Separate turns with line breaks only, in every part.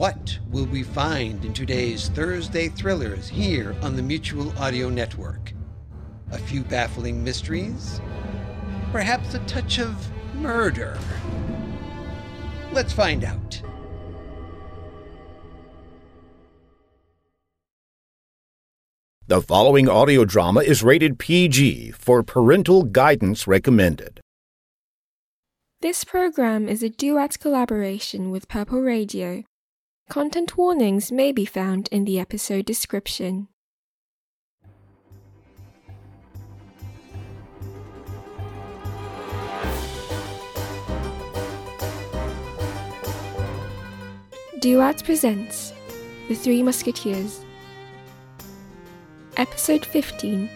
What will we find in today's Thursday thrillers here on the Mutual Audio Network? A few baffling mysteries? Perhaps a touch of murder? Let's find out.
The following audio drama is rated PG for parental guidance recommended.
This program is a Duat collaboration with Purple Radio. Content warnings may be found in the episode description. Duat presents The Three Musketeers. Episode 15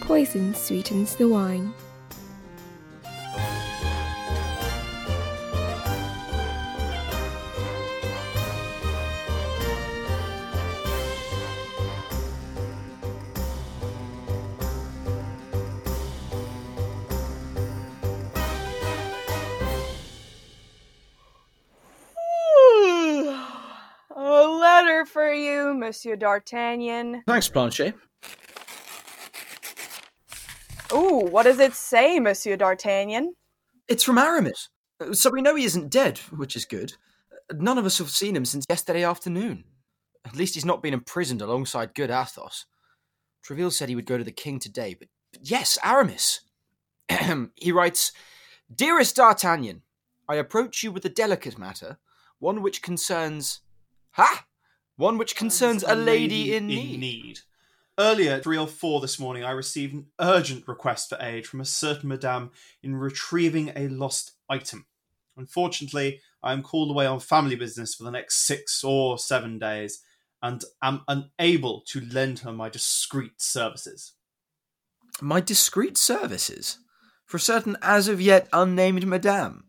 Poison Sweetens the Wine.
Monsieur D'Artagnan.
Thanks, Planchet.
Ooh, what does it say, Monsieur D'Artagnan?
It's from Aramis. So we know he isn't dead, which is good. None of us have seen him since yesterday afternoon. At least he's not been imprisoned alongside good Athos. Treville said he would go to the king today, but, but yes, Aramis. he writes Dearest D'Artagnan, I approach you with a delicate matter, one which concerns. Ha! One which concerns a lady in need.
Earlier, at 304 this morning, I received an urgent request for aid from a certain madame in retrieving a lost item. Unfortunately, I am called away on family business for the next six or seven days and am unable to lend her my discreet services.
My discreet services? For a certain as of yet unnamed madame.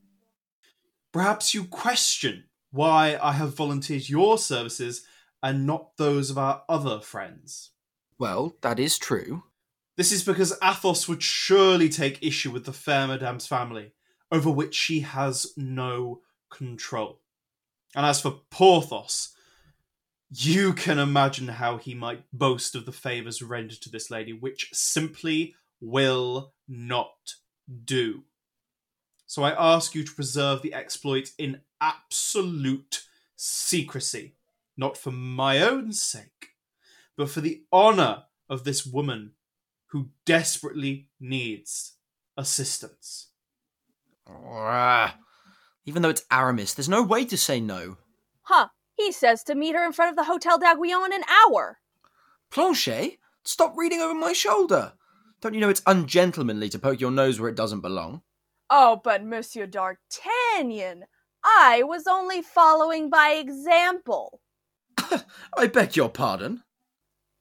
Perhaps you question why I have volunteered your services and not those of our other friends.
Well, that is true.
This is because Athos would surely take issue with the fair Madame's family, over which she has no control. And as for Porthos, you can imagine how he might boast of the favours rendered to this lady, which simply will not do. So I ask you to preserve the exploit in absolute secrecy, not for my own sake, but for the honour of this woman who desperately needs assistance.
Even though it's Aramis, there's no way to say no.
Huh, he says to meet her in front of the Hotel d'Aiguillon in an hour.
Planchet, stop reading over my shoulder. Don't you know it's ungentlemanly to poke your nose where it doesn't belong?
Oh, but Monsieur D'Artagnan, I was only following by example.
I beg your pardon.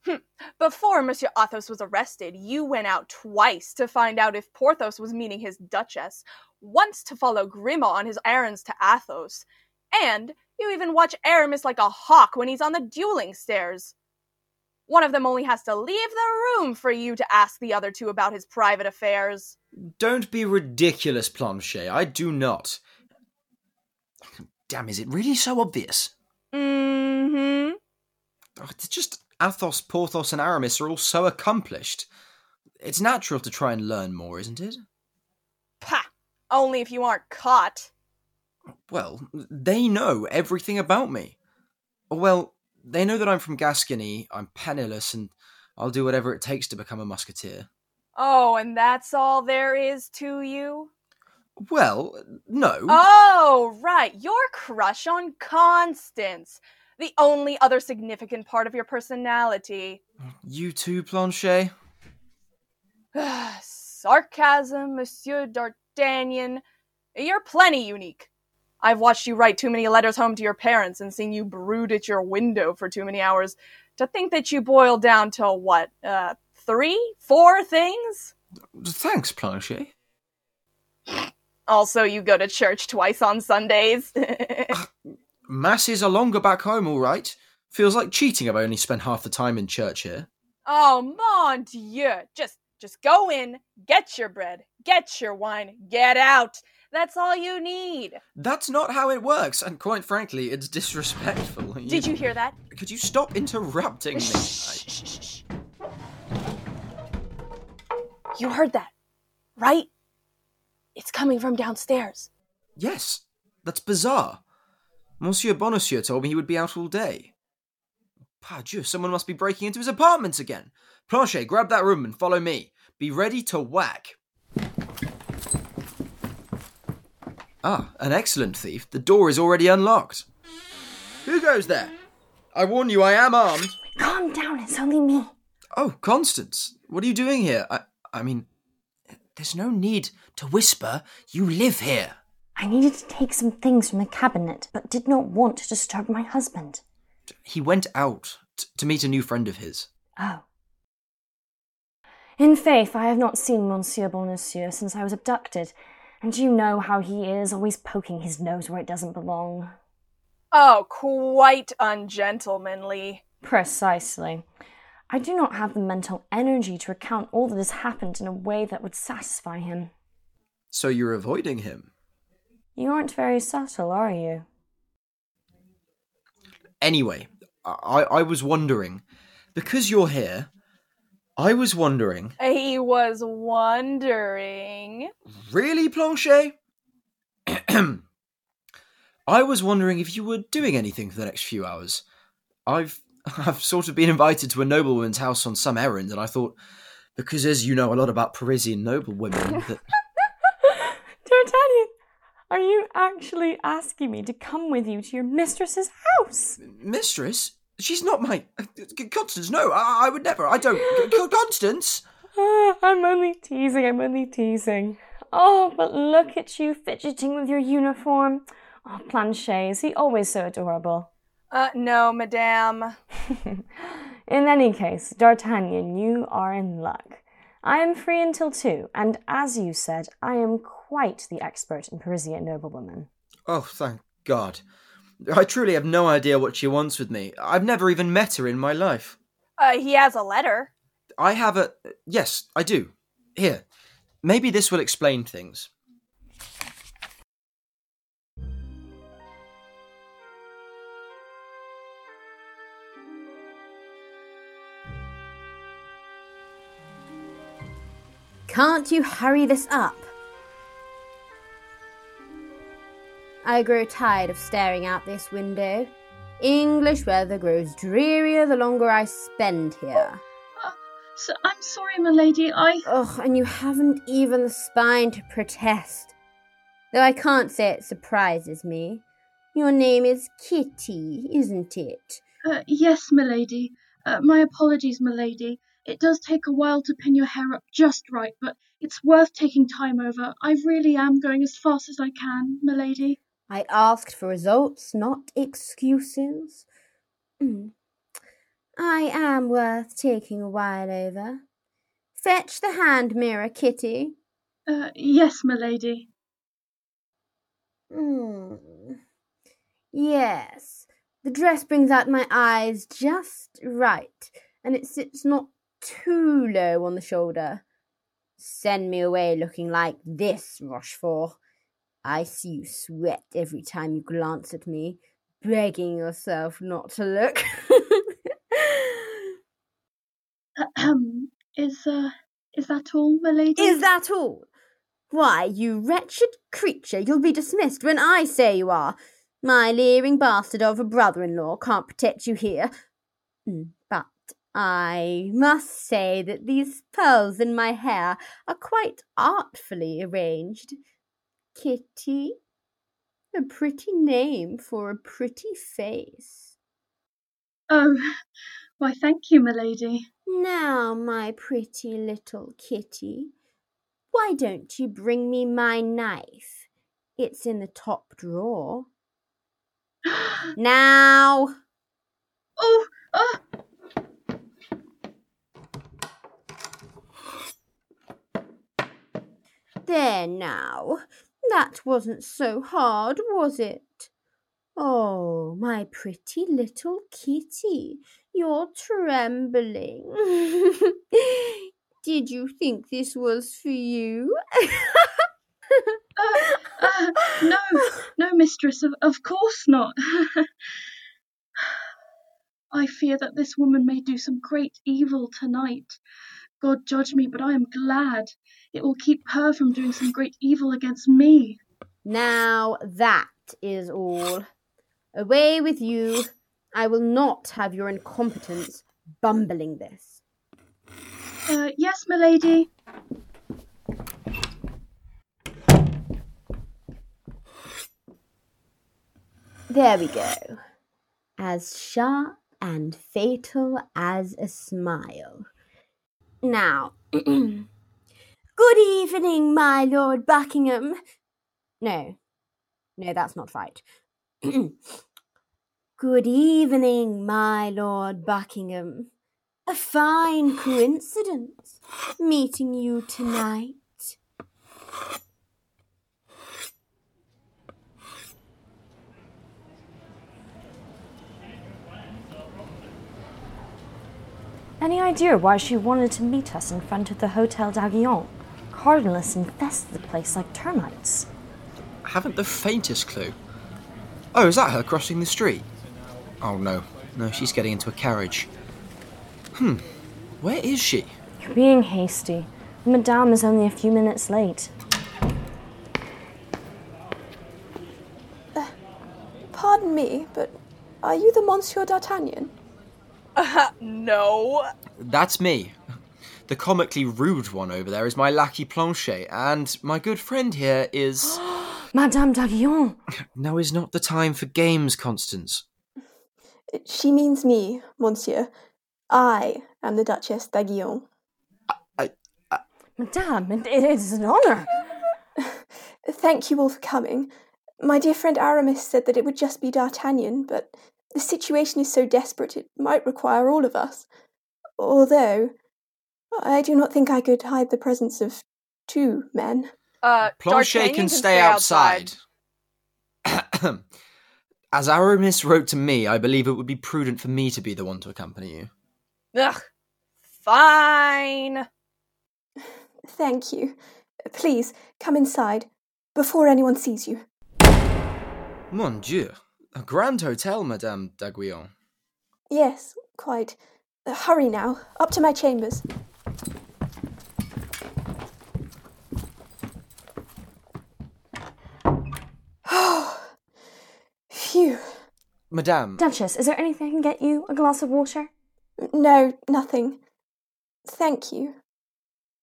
Hmm.
Before Monsieur Athos was arrested, you went out twice to find out if Porthos was meeting his Duchess, once to follow Grimaud on his errands to Athos, and you even watch Aramis like a hawk when he's on the dueling stairs. One of them only has to leave the room for you to ask the other two about his private affairs.
Don't be ridiculous, Planchet. I do not. Damn, is it really so obvious?
Mm-hmm.
Oh, It's just Athos, Porthos, and Aramis are all so accomplished. It's natural to try and learn more, isn't it?
Pah! Only if you aren't caught.
Well, they know everything about me. Well, they know that I'm from Gascony, I'm penniless, and I'll do whatever it takes to become a musketeer.
Oh, and that's all there is to you?
Well, no.
Oh, right. Your crush on Constance. The only other significant part of your personality.
You too, Planchet?
Sarcasm, Monsieur D'Artagnan. You're plenty unique. I've watched you write too many letters home to your parents and seen you brood at your window for too many hours to think that you boil down to what, uh, three, four things?
Thanks, Planchet.
Also, you go to church twice on Sundays.
Masses are longer back home, all right. Feels like cheating I've only spent half the time in church here.
oh, mon dieu. Just, just go in, get your bread, get your wine, get out. That's all you need.
That's not how it works, and quite frankly, it's disrespectful.
Did you hear that?
Could you stop interrupting me?
Shh,
I-
shh, shh, shh. You heard that, right? It's coming from downstairs.
Yes, that's bizarre. Monsieur Bonacieux told me he would be out all day. Pardieu, someone must be breaking into his apartment again. Planchet, grab that room and follow me. Be ready to whack. Ah, an excellent thief. The door is already unlocked. Who goes there? I warn you, I am armed.
Calm down, it's only me.
Oh, Constance, what are you doing here? I, I mean, there's no need to whisper. You live here.
I needed to take some things from the cabinet, but did not want to disturb my husband.
He went out t- to meet a new friend of his.
Oh. In faith, I have not seen Monsieur Bonacieux since I was abducted, and you know how he is, always poking his nose where it doesn't belong.
Oh, quite ungentlemanly.
Precisely. I do not have the mental energy to recount all that has happened in a way that would satisfy him.
So you're avoiding him?
You aren't very subtle, are you?
Anyway, I, I was wondering, because you're here, I was wondering,
He was wondering.
really, Planchet? I was wondering if you were doing anything for the next few hours. I've I've sort of been invited to a noblewoman's house on some errand, and I thought, because as you know a lot about Parisian noblewomen, that
D'Artagnan, are you actually asking me to come with you to your mistress's house?
mistress, she's not my Constance. No, I, I would never. I don't. Constance.
Ah, I'm only teasing, I'm only teasing. Oh, but look at you fidgeting with your uniform. Oh, Planchet, is he always so adorable?
Uh, no, madame.
in any case, D'Artagnan, you are in luck. I am free until two, and as you said, I am quite the expert in Parisian noblewomen.
Oh, thank God. I truly have no idea what she wants with me. I've never even met her in my life.
Uh, he has a letter.
I have a. Yes, I do. Here. Maybe this will explain things.
Can't you hurry this up? I grow tired of staring out this window. English weather grows drearier the longer I spend here.
So, I'm sorry, my lady. I.
Ugh, and you haven't even the spine to protest. Though I can't say it surprises me. Your name is Kitty, isn't it?
Uh, yes, milady. Uh, my apologies, milady. It does take a while to pin your hair up just right, but it's worth taking time over. I really am going as fast as I can, milady.
I asked for results, not excuses. Mm. I am worth taking a while over. Fetch the hand mirror, Kitty.
Uh, yes, milady.
Hmm. Yes, the dress brings out my eyes just right, and it sits not too low on the shoulder. Send me away looking like this, Rochefort. I see you sweat every time you glance at me, begging yourself not to look.
Is, uh, is that all, milady?
Is that all? Why, you wretched creature, you'll be dismissed when I say you are. My leering bastard of a brother in law can't protect you here. Mm, But I must say that these pearls in my hair are quite artfully arranged. Kitty? A pretty name for a pretty face.
Oh, why, thank you, milady.
Now, my pretty little kitty, why don't you bring me my knife? It's in the top drawer. now.
Oh, oh,
There now. That wasn't so hard, was it? Oh, my pretty little kitty, you're trembling. Did you think this was for you?
uh, uh, no, no, mistress, of, of course not. I fear that this woman may do some great evil tonight. God judge me, but I am glad. It will keep her from doing some great evil against me.
Now that is all. Away with you. I will not have your incompetence bumbling this.
Uh, yes, milady.
There we go. As sharp and fatal as a smile. Now, good evening, my Lord Buckingham. No, no, that's not right. good evening, my Lord Buckingham. A fine coincidence meeting you tonight.
Any idea why she wanted to meet us in front of the Hotel d'Aiguillon? Cardinalists infest the place like termites.
Haven't the faintest clue. Oh, is that her crossing the street? Oh no, no, she's getting into a carriage. Hmm, where is she?
You're being hasty. Madame is only a few minutes late.
Uh, pardon me, but are you the Monsieur d'Artagnan?
Uh, no.
That's me. The comically rude one over there is my lackey Planchet, and my good friend here is.
Madame d'Aiguillon!
Now is not the time for games, Constance.
She means me, monsieur. I am the Duchess d'Aiguillon.
I, I...
Madame, it, it is an honour.
Thank you all for coming. My dear friend Aramis said that it would just be D'Artagnan, but the situation is so desperate it might require all of us. Although, I do not think I could hide the presence of two men.
Uh,
Planchet can, can stay, stay outside. outside. As Aramis wrote to me, I believe it would be prudent for me to be the one to accompany you.
Ugh, fine.
Thank you. Please, come inside, before anyone sees you.
Mon Dieu. A grand hotel, Madame d'Aiguillon.
Yes, quite. Uh, hurry now, up to my chambers. Oh, phew.
Madame.
Duchess, is there anything I can get you? A glass of water?
No, nothing. Thank you.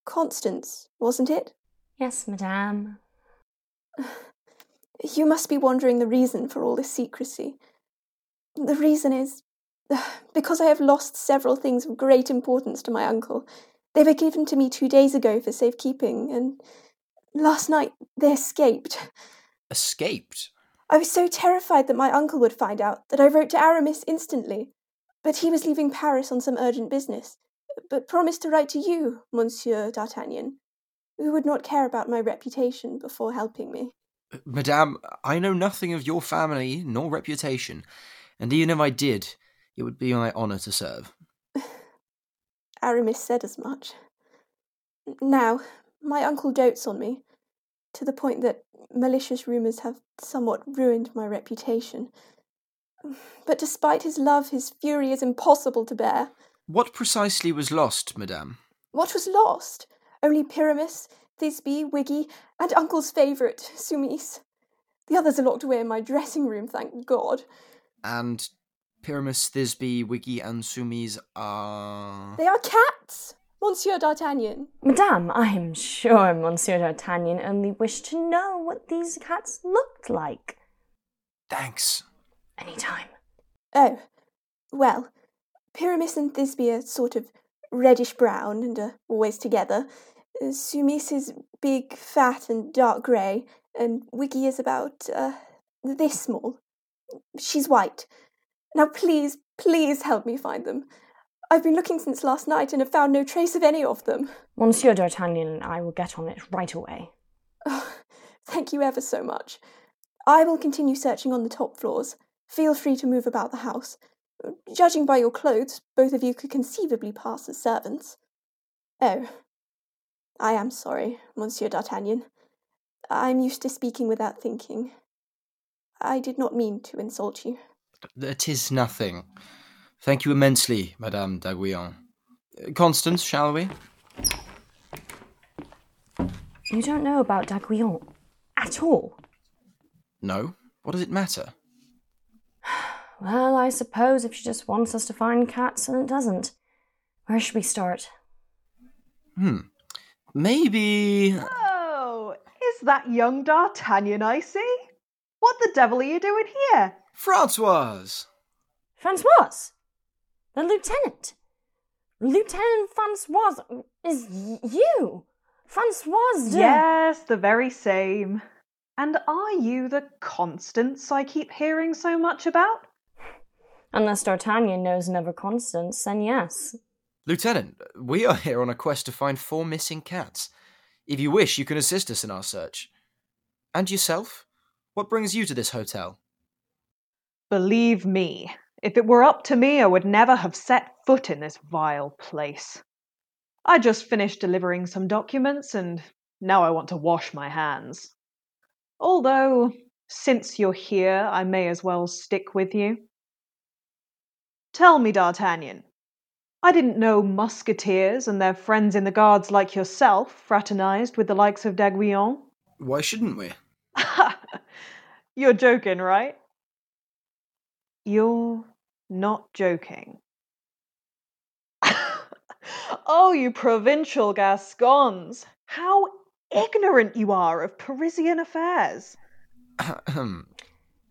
Constance, wasn't it?
Yes, Madame.
You must be wondering the reason for all this secrecy. The reason is because I have lost several things of great importance to my uncle. They were given to me two days ago for safekeeping, and last night they escaped.
Escaped?
I was so terrified that my uncle would find out that I wrote to Aramis instantly. But he was leaving Paris on some urgent business, but promised to write to you, Monsieur d'Artagnan, who would not care about my reputation before helping me.
Madame, I know nothing of your family nor reputation, and even if I did, it would be my honour to serve.
Aramis said as much. Now, my uncle dotes on me, to the point that malicious rumours have somewhat ruined my reputation. But despite his love, his fury is impossible to bear.
What precisely was lost, madame?
What was lost? Only Pyramus, Thisbe, Wiggy, and Uncle's favourite, Sumis. The others are locked away in my dressing room, thank God.
And Pyramus, Thisbe, Wiggy, and Sumis are.
They are cats! Monsieur d'Artagnan.
Madame, I am sure Monsieur d'Artagnan only wished to know what these cats looked like.
Thanks.
Any time.
Oh, well, Pyramus and Thisbe are sort of reddish brown and are always together. Sumis is big, fat, and dark grey, and Wiggy is about uh, this small. She's white. Now, please, please help me find them. I've been looking since last night and have found no trace of any of them.
Monsieur d'Artagnan and I will get on it right away.
Oh, thank you ever so much. I will continue searching on the top floors. Feel free to move about the house. Judging by your clothes, both of you could conceivably pass as servants. Oh, I am sorry, Monsieur d'Artagnan. I'm used to speaking without thinking. I did not mean to insult you.
That is nothing. Thank you immensely, Madame d'Aiguillon. Constance, shall we?
You don't know about d'Aiguillon at all?
No. What does it matter?
Well, I suppose if she just wants us to find cats, then it doesn't. Where should we start?
Hmm. Maybe.
Oh, is that young D'Artagnan I see? What the devil are you doing here?
Francoise!
Francoise! The lieutenant! Lieutenant Francoise is you! Francoise! De...
Yes, the very same. And are you the Constance I keep hearing so much about?
Unless D'Artagnan knows another Constance, then yes.
Lieutenant, we are here on a quest to find four missing cats. If you wish, you can assist us in our search. And yourself? What brings you to this hotel?
Believe me, if it were up to me, I would never have set foot in this vile place. I just finished delivering some documents, and now I want to wash my hands. Although, since you're here, I may as well stick with you. Tell me, D'Artagnan, I didn't know musketeers and their friends in the guards like yourself fraternized with the likes of d'Aiguillon.
Why shouldn't we?
You're joking, right? You're not joking. oh, you provincial Gascons! How ignorant you are of Parisian affairs!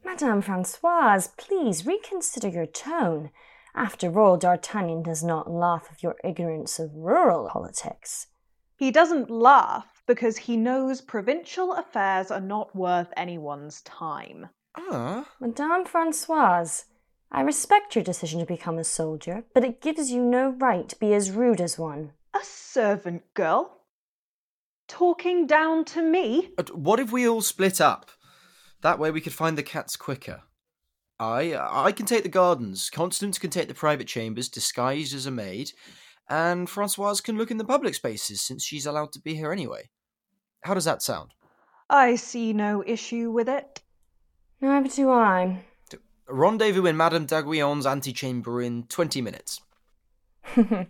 Madame Francoise, please reconsider your tone. After all, D'Artagnan does not laugh at your ignorance of rural politics.
He doesn't laugh because he knows provincial affairs are not worth anyone's time.
Ah.
Madame Francoise, I respect your decision to become a soldier, but it gives you no right to be as rude as one.
A servant girl? Talking down to me?
Uh, what if we all split up? That way we could find the cats quicker. I I can take the gardens, Constance can take the private chambers disguised as a maid, and Francoise can look in the public spaces since she's allowed to be here anyway. How does that sound?
I see no issue with it.
Neither do I.
Rendezvous in Madame d'Aiguillon's antechamber in 20 minutes.
the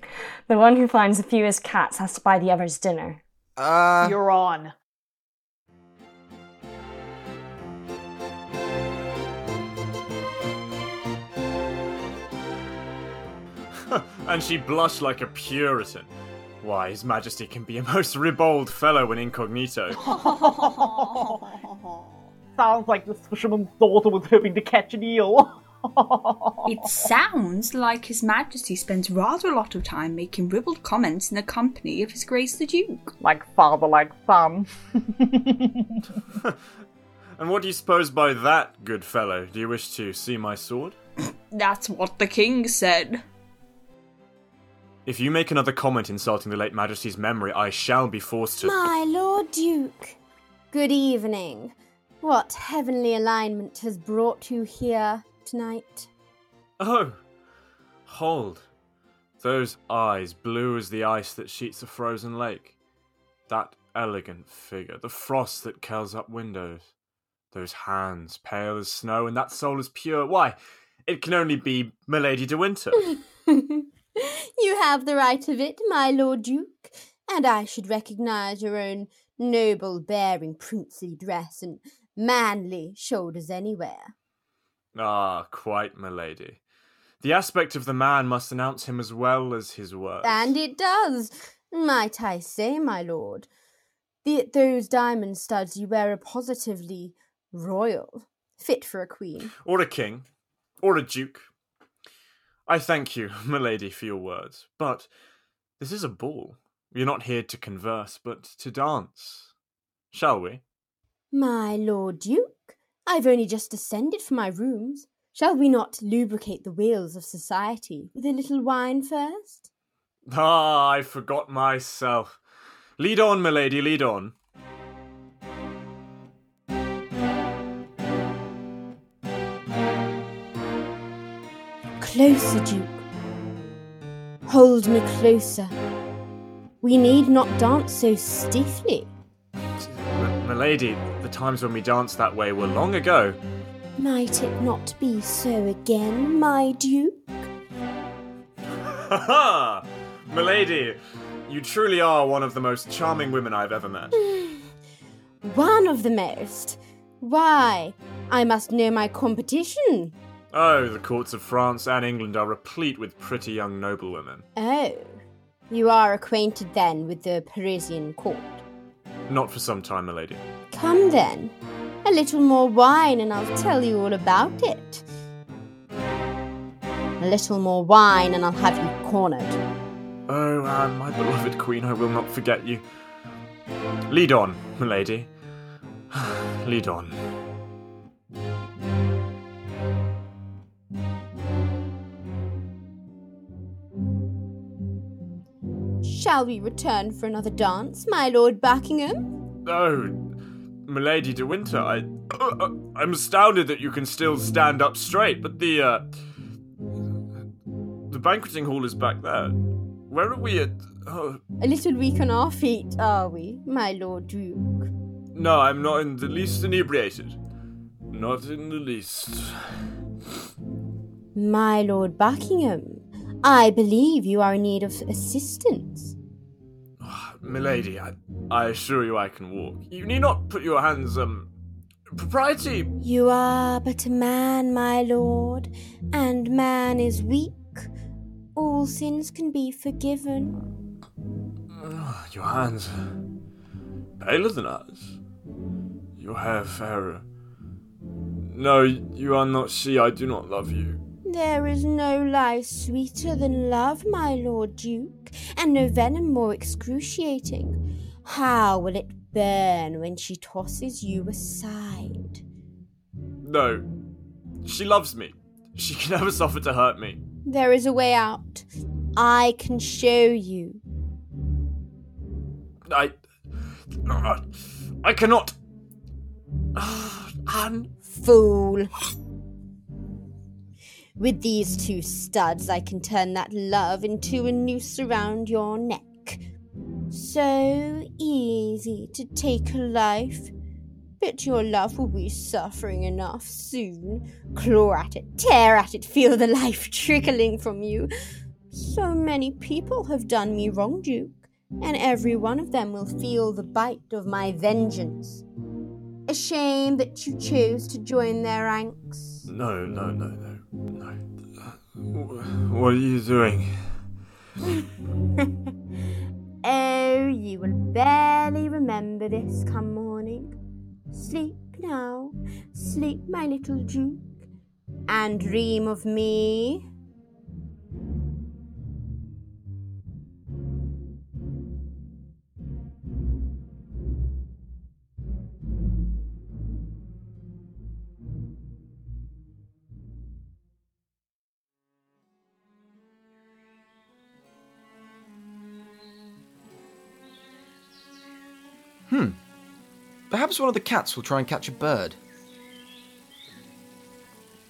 one who finds the fewest cats has to buy the others dinner.
Uh.
You're on.
And she blushed like a Puritan. Why, His Majesty can be a most ribald fellow when incognito.
Sounds like the fisherman's daughter was hoping to catch an eel.
it sounds like His Majesty spends rather a lot of time making ribald comments in the company of His Grace the Duke.
Like father, like son.
and what do you suppose by that, good fellow? Do you wish to see my sword?
That's what the king said.
If you make another comment insulting the late Majesty's memory, I shall be forced to.
My Lord Duke, good evening. What heavenly alignment has brought you here tonight?
Oh, hold. Those eyes, blue as the ice that sheets a frozen lake. That elegant figure, the frost that curls up windows. Those hands, pale as snow, and that soul as pure. Why, it can only be Milady de Winter.
You have the right of it, my Lord Duke, and I should recognize your own noble bearing, princely dress, and manly shoulders anywhere.
Ah, quite, milady. The aspect of the man must announce him as well as his words.
And it does, might I say, my lord. The, those diamond studs you wear are positively royal, fit for a queen.
Or a king. Or a duke. I thank you, milady, for your words, but this is a ball. We're not here to converse, but to dance. Shall we?
My Lord Duke, I've only just descended from my rooms. Shall we not lubricate the wheels of society with a little wine first?
Ah, I forgot myself. Lead on, milady, lead on.
Closer, Duke. Hold me closer. We need not dance so stiffly.
M- milady, the times when we danced that way were long ago.
Might it not be so again, my Duke?
Ha ha! Milady, you truly are one of the most charming women I've ever met.
One of the most. Why? I must know my competition.
Oh, the courts of France and England are replete with pretty young noblewomen.
Oh. You are acquainted then with the Parisian court?
Not for some time, milady.
Come then. A little more wine and I'll tell you all about it. A little more wine and I'll have you cornered.
Oh, Anne, my beloved queen, I will not forget you. Lead on, milady. Lead on.
Shall we return for another dance, my Lord Buckingham?
Oh, milady de Winter, I, uh, I'm astounded that you can still stand up straight. But the, uh, the banqueting hall is back there. Where are we at? Oh.
A little weak on our feet, are we, my Lord Duke?
No, I'm not in the least inebriated. Not in the least.
My Lord Buckingham, I believe you are in need of assistance.
Milady, I, I assure you I can walk. You need not put your hands, um. Propriety!
You are but a man, my lord, and man is weak. All sins can be forgiven.
Oh, your hands. paler than ours. Your hair fairer. No, you are not she. I do not love you.
There is no lie sweeter than love, my lord duke, and no venom more excruciating. How will it burn when she tosses you aside?
No, she loves me. She can never suffer to hurt me.
There is a way out. I can show you.
I. I cannot. Anne.
Fool. With these two studs, I can turn that love into a noose around your neck. So easy to take a life. But your love will be suffering enough soon. Claw at it, tear at it, feel the life trickling from you. So many people have done me wrong, Duke, and every one of them will feel the bite of my vengeance. A shame that you chose to join their ranks.
No, no, no, no. What are you doing?
oh, you will barely remember this come morning. Sleep now, sleep, my little Duke, and dream of me.
Perhaps one of the cats will try and catch a bird.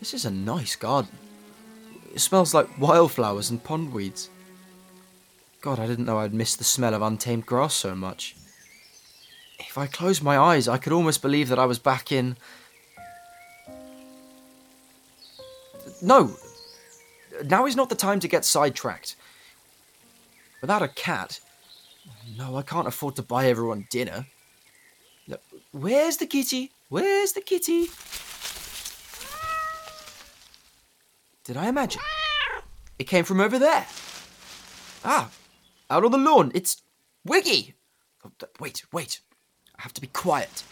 This is a nice garden. It smells like wildflowers and pondweeds. God, I didn't know I'd miss the smell of untamed grass so much. If I closed my eyes, I could almost believe that I was back in. No! Now is not the time to get sidetracked. Without a cat, no, I can't afford to buy everyone dinner. No, Where's the kitty? Where's the kitty? Did I imagine? It came from over there. Ah, out on the lawn. It's Wiggy. Oh, wait, wait. I have to be quiet.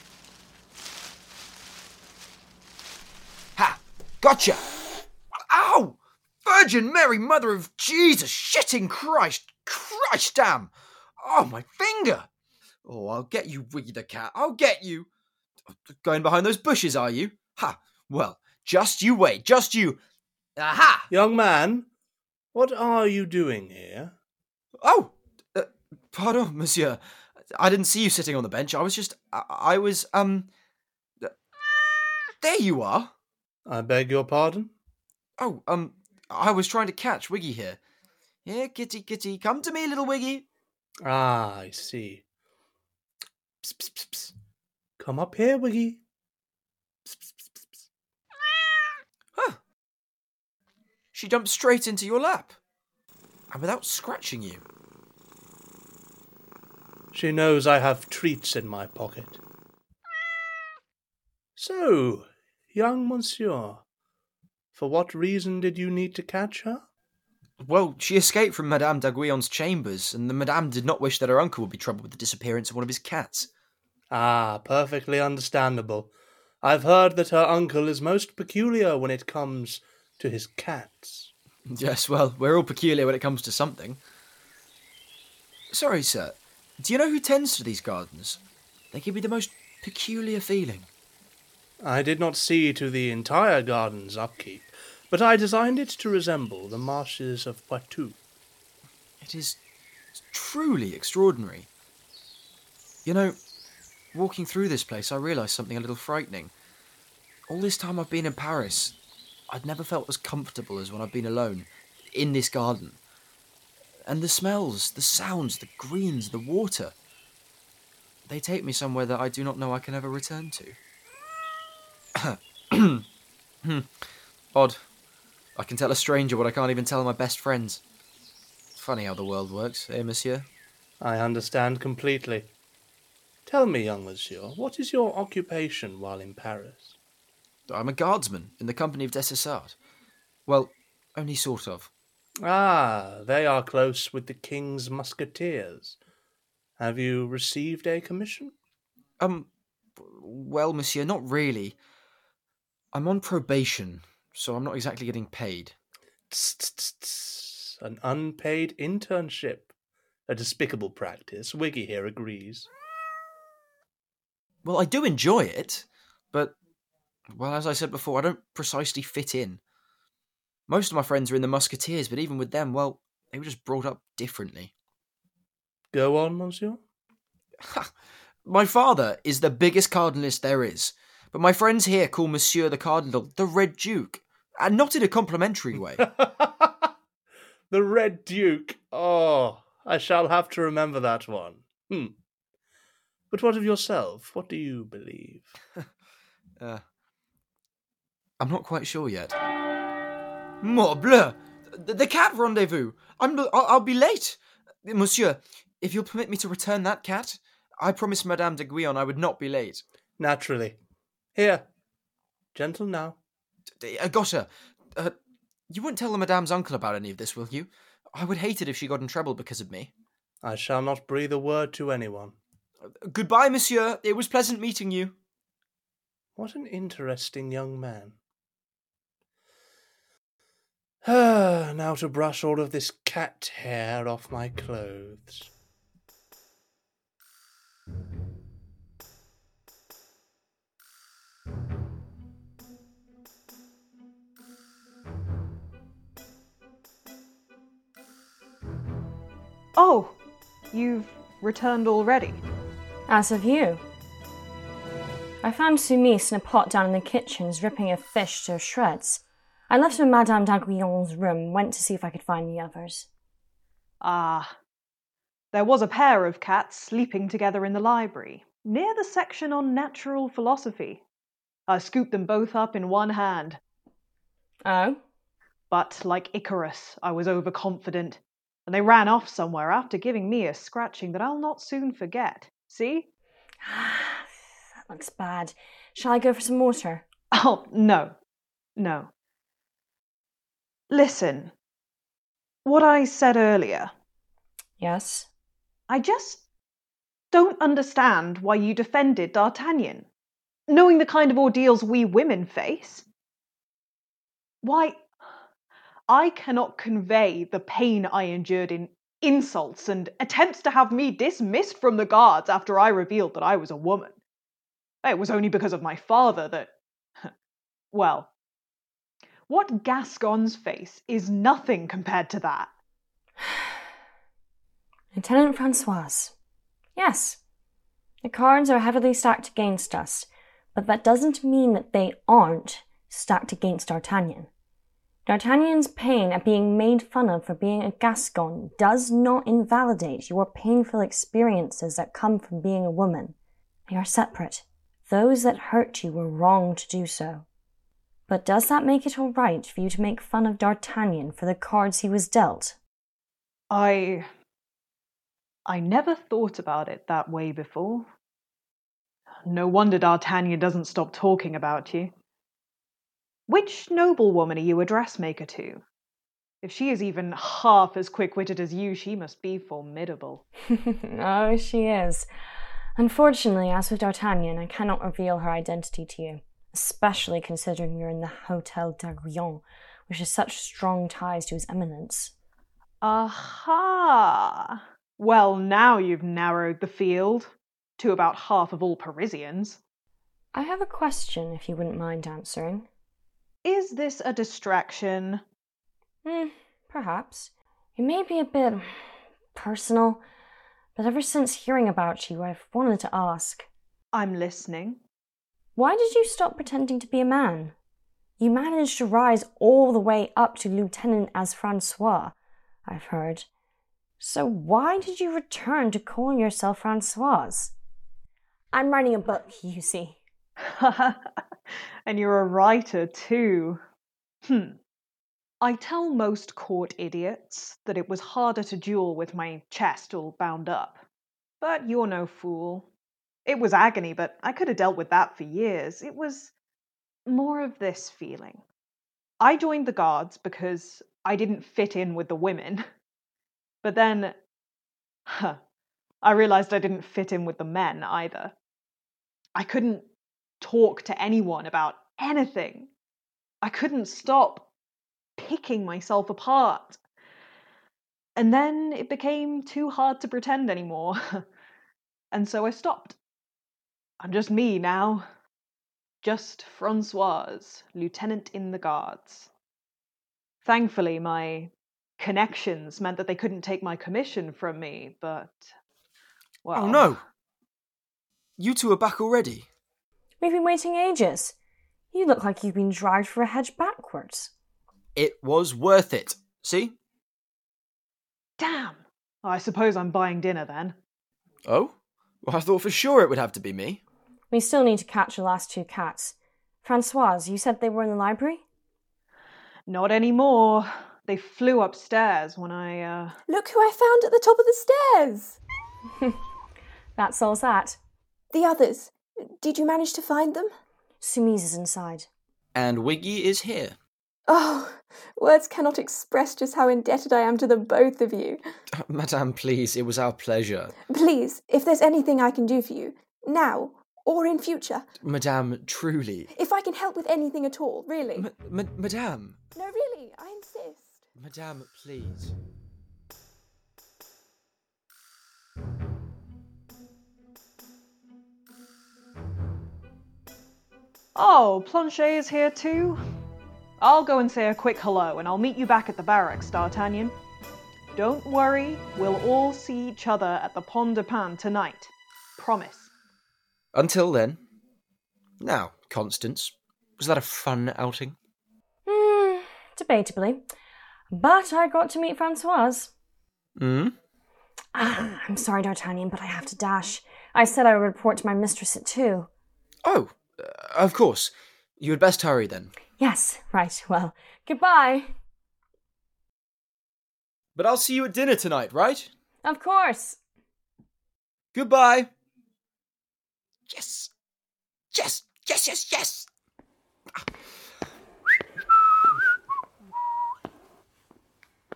Ha! Gotcha! Ow! Virgin Mary, Mother of Jesus, shitting Christ, Christ damn! Oh, my finger! Oh, I'll get you, Wiggy the cat. I'll get you. Going behind those bushes, are you? Ha! Well, just you wait. Just you. Aha!
Young man, what are you doing here?
Oh, uh, pardon, monsieur. I didn't see you sitting on the bench. I was just. I, I was. Um. There you are.
I beg your pardon?
Oh, um. I was trying to catch Wiggy here. Here, kitty, kitty. Come to me, little Wiggy.
Ah, I see. Psst, psst, psst. Come up here, Wiggy. Psst. Ah!
Huh. She jumped straight into your lap. And without scratching you.
She knows I have treats in my pocket. So, young monsieur, for what reason did you need to catch her?
Well, she escaped from Madame d'Aiguillon's chambers, and the Madame did not wish that her uncle would be troubled with the disappearance of one of his cats.
Ah, perfectly understandable. I've heard that her uncle is most peculiar when it comes to his cats.
Yes, well, we're all peculiar when it comes to something. Sorry, sir. Do you know who tends to these gardens? They give me the most peculiar feeling.
I did not see to the entire garden's upkeep, but I designed it to resemble the marshes of Poitou.
It is truly extraordinary. You know, walking through this place, I realised something a little frightening. All this time I've been in Paris, I'd never felt as comfortable as when I've been alone, in this garden. And the smells, the sounds, the greens, the water, they take me somewhere that I do not know I can ever return to. Odd. I can tell a stranger what I can't even tell my best friends. Funny how the world works, eh, monsieur?
I understand completely. Tell me, young monsieur, what is your occupation while in Paris?
I'm a guardsman in the company of des Essarts. Well, only sort of.
Ah, they are close with the king's musketeers. Have you received a commission?
Um, well, monsieur, not really. I'm on probation, so I'm not exactly getting paid.
Tss, tss, tss. An unpaid internship. A despicable practice. Wiggy here agrees.
Well, I do enjoy it, but, well, as I said before, I don't precisely fit in. Most of my friends are in the Musketeers, but even with them, well, they were just brought up differently.
Go on, monsieur.
my father is the biggest cardinalist there is, but my friends here call Monsieur the Cardinal the Red Duke, and not in a complimentary way.
the Red Duke. Oh, I shall have to remember that one. Hmm. But what of yourself? What do you believe?
uh, I'm not quite sure yet. Morbleu! The, the cat rendezvous! I'm, I'll, I'll be late! Monsieur, if you'll permit me to return that cat, I promised Madame de Guyon I would not be late.
Naturally. Here. Gentle now.
Agosha, uh, you won't tell the Madame's uncle about any of this, will you? I would hate it if she got in trouble because of me.
I shall not breathe a word to anyone.
Goodbye, monsieur. It was pleasant meeting you.
What an interesting young man. Ah, now to brush all of this cat hair off my clothes.
Oh, you've returned already.
As have you. I found Sumise in a pot down in the kitchens, ripping a fish to shreds. I left him in Madame d'Aiguillon's room, went to see if I could find the others.
Ah. There was a pair of cats sleeping together in the library, near the section on natural philosophy. I scooped them both up in one hand.
Oh?
But, like Icarus, I was overconfident, and they ran off somewhere after giving me a scratching that I'll not soon forget. See?
that looks bad. Shall I go for some water?
Oh, no. No. Listen. What I said earlier.
Yes?
I just don't understand why you defended D'Artagnan, knowing the kind of ordeals we women face. Why, I cannot convey the pain I endured in insults and attempts to have me dismissed from the guards after I revealed that I was a woman. It was only because of my father that. Well, what Gascon's face is nothing compared to that.
Lieutenant Francoise. Yes, the cards are heavily stacked against us, but that doesn't mean that they aren't stacked against D'Artagnan. D'Artagnan's pain at being made fun of for being a Gascon does not invalidate your painful experiences that come from being a woman. They are separate. Those that hurt you were wrong to do so. But does that make it all right for you to make fun of D'Artagnan for the cards he was dealt?
I. I never thought about it that way before. No wonder D'Artagnan doesn't stop talking about you. Which noblewoman are you a dressmaker to? If she is even half as quick witted as you, she must be formidable.
oh, she is. Unfortunately, as with D'Artagnan, I cannot reveal her identity to you especially considering you're in the Hotel d'Aiguillon, which has such strong ties to His Eminence.
Aha! Well, now you've narrowed the field to about half of all Parisians.
I have a question, if you wouldn't mind answering.
Is this a distraction?
Hmm, perhaps. It may be a bit personal, but ever since hearing about you, I've wanted to ask.
I'm listening.
Why did you stop pretending to be a man? You managed to rise all the way up to lieutenant as Francois, I've heard. So why did you return to calling yourself Francoise? I'm writing a book, you see.
and you're a writer too. Hmm. I tell most court idiots that it was harder to duel with my chest all bound up. But you're no fool. It was agony, but I could have dealt with that for years. It was more of this feeling. I joined the guards because I didn't fit in with the women. But then, huh, I realized I didn't fit in with the men either. I couldn't talk to anyone about anything. I couldn't stop picking myself apart. And then it became too hard to pretend anymore. and so I stopped. I'm just me now. Just Francoise, lieutenant in the guards. Thankfully, my connections meant that they couldn't take my commission from me, but. Oh, well.
Oh no! You two are back already?
We've been waiting ages. You look like you've been dragged for a hedge backwards.
It was worth it. See?
Damn! I suppose I'm buying dinner then.
Oh? Well, I thought for sure it would have to be me.
We still need to catch the last two cats. Francoise, you said they were in the library?
Not anymore. They flew upstairs when I, uh.
Look who I found at the top of the stairs!
that solves that.
The others. Did you manage to find them?
Sumise is inside.
And Wiggy is here.
Oh, words cannot express just how indebted I am to the both of you.
Uh, Madame, please, it was our pleasure.
Please, if there's anything I can do for you, now or in future.
Madame, truly.
If I can help with anything at all, really.
M- ma- Madame.
No, really, I insist.
Madame, please.
Oh, Planchet is here too? I'll go and say a quick hello, and I'll meet you back at the barracks, D'Artagnan. Don't worry, we'll all see each other at the Pomme de Pin tonight. Promise.
Until then. Now, Constance, was that a fun outing?
Hmm, debatably. But I got to meet Francoise.
Hmm?
Ah, I'm sorry, D'Artagnan, but I have to dash. I said I would report to my mistress at two.
Oh, Uh, of course. You had best hurry then.
Yes, right. Well, goodbye.
But I'll see you at dinner tonight, right?
Of course.
Goodbye. Yes. Yes. Yes, yes, yes. Ah.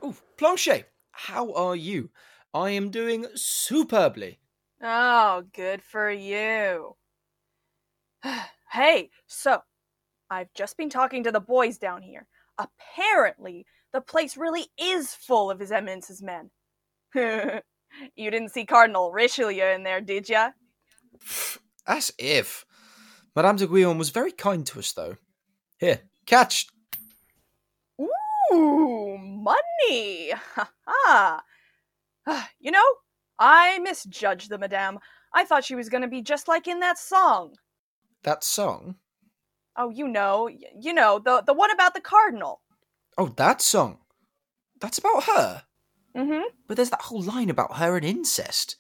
Oh, Planchet, how are you? I am doing superbly.
Oh, good for you. hey, so I've just been talking to the boys down here. Apparently, the place really is full of His Eminence's men. you didn't see Cardinal Richelieu in there, did ya?
As if. Madame d'Aiguillon was very kind to us, though. Here, catch.
Ooh, money! Ha ha! You know, I misjudged the Madame. I thought she was going to be just like in that song.
That song?
Oh, you know, you know, the the one about the cardinal.
Oh, that song. That's about her.
Mm-hmm.
But there's that whole line about her and incest.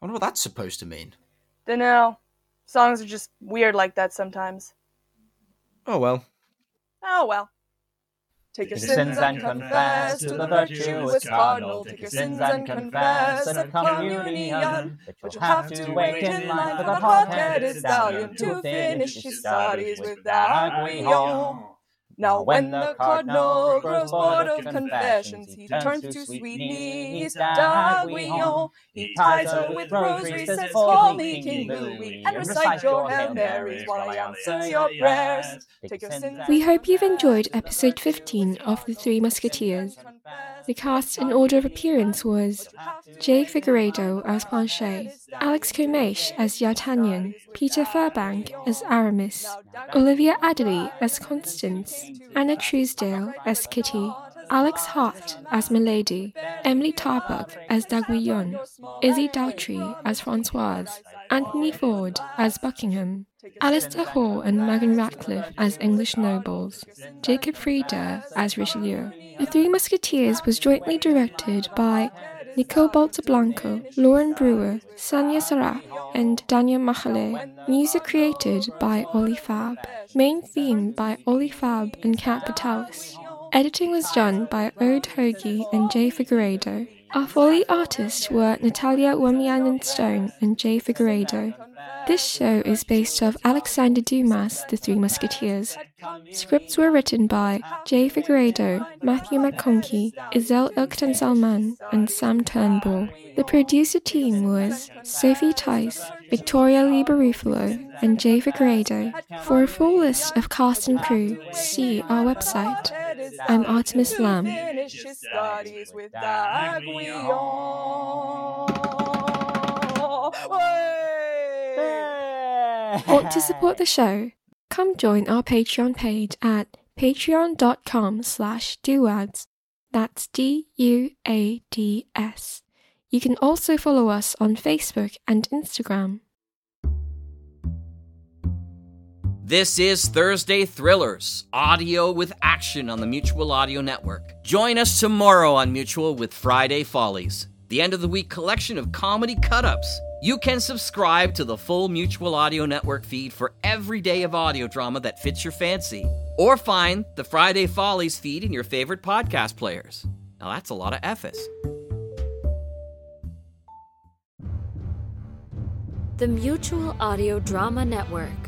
I wonder what that's supposed to mean.
Dunno. Songs are just weird like that sometimes.
Oh well.
Oh well. Take your sins and confess to the virtuous cardinal. Take your sins and confess at communion. But you'll have to wait in line for the hot-headed stallion to finish his studies with Aiguillon. Now when the cardinal grows bored of confessions, he turns to sweet niece d'Aiguillon. He ties her with rosaries, says, call me King Louis, and recite your Hail Marys while I answer your prayers. Take your sins
We hope you've enjoyed episode 15 of The Three Musketeers. The cast in order of appearance was Jay Figueredo as Planchet, Alex Comesh as D'Artagnan, Peter Furbank as Aramis, Olivia Adderley as Constance, Anna Truesdale as Kitty, Alex Hart as Milady, Emily Tarbuck as D'Aiguillon, Izzy Daltrey as Francoise, Anthony Ford as Buckingham, Alistair Hall and Megan Ratcliffe as English nobles, Jacob Frieda as Richelieu. The Three Musketeers was jointly directed by Nicole Baltablanco, Lauren Brewer, Sanya Saraf, and Daniel Machale. Music created by Oli Fab. Main theme by Oli Fab and Kat Vitalis. Editing was done by Ode Hoagie and Jay Figueredo. Our Foley artists were Natalia Wamianen Stone and Jay Figueredo. This show is based off Alexander Dumas' The Three Musketeers. Scripts were written by Jay Figueredo, Matthew McConkey, Isel Ilkten Salman, and Sam Turnbull. The producer team was Sophie Tice, Victoria Lee Barufalo, and Jay Figueredo. For a full list of cast and crew, see our website. I'm Artemis Lamb.
Finish his studies with
Want to support the show? Come join our Patreon page at patreon.com slash duads. That's D-U-A-D-S. You can also follow us on Facebook and Instagram.
This is Thursday Thrillers, audio with action on the Mutual Audio Network. Join us tomorrow on Mutual with Friday Follies, the end of the week collection of comedy cut ups. You can subscribe to the full Mutual Audio Network feed for every day of audio drama that fits your fancy, or find the Friday Follies feed in your favorite podcast players. Now that's a lot of F's.
The Mutual Audio Drama Network,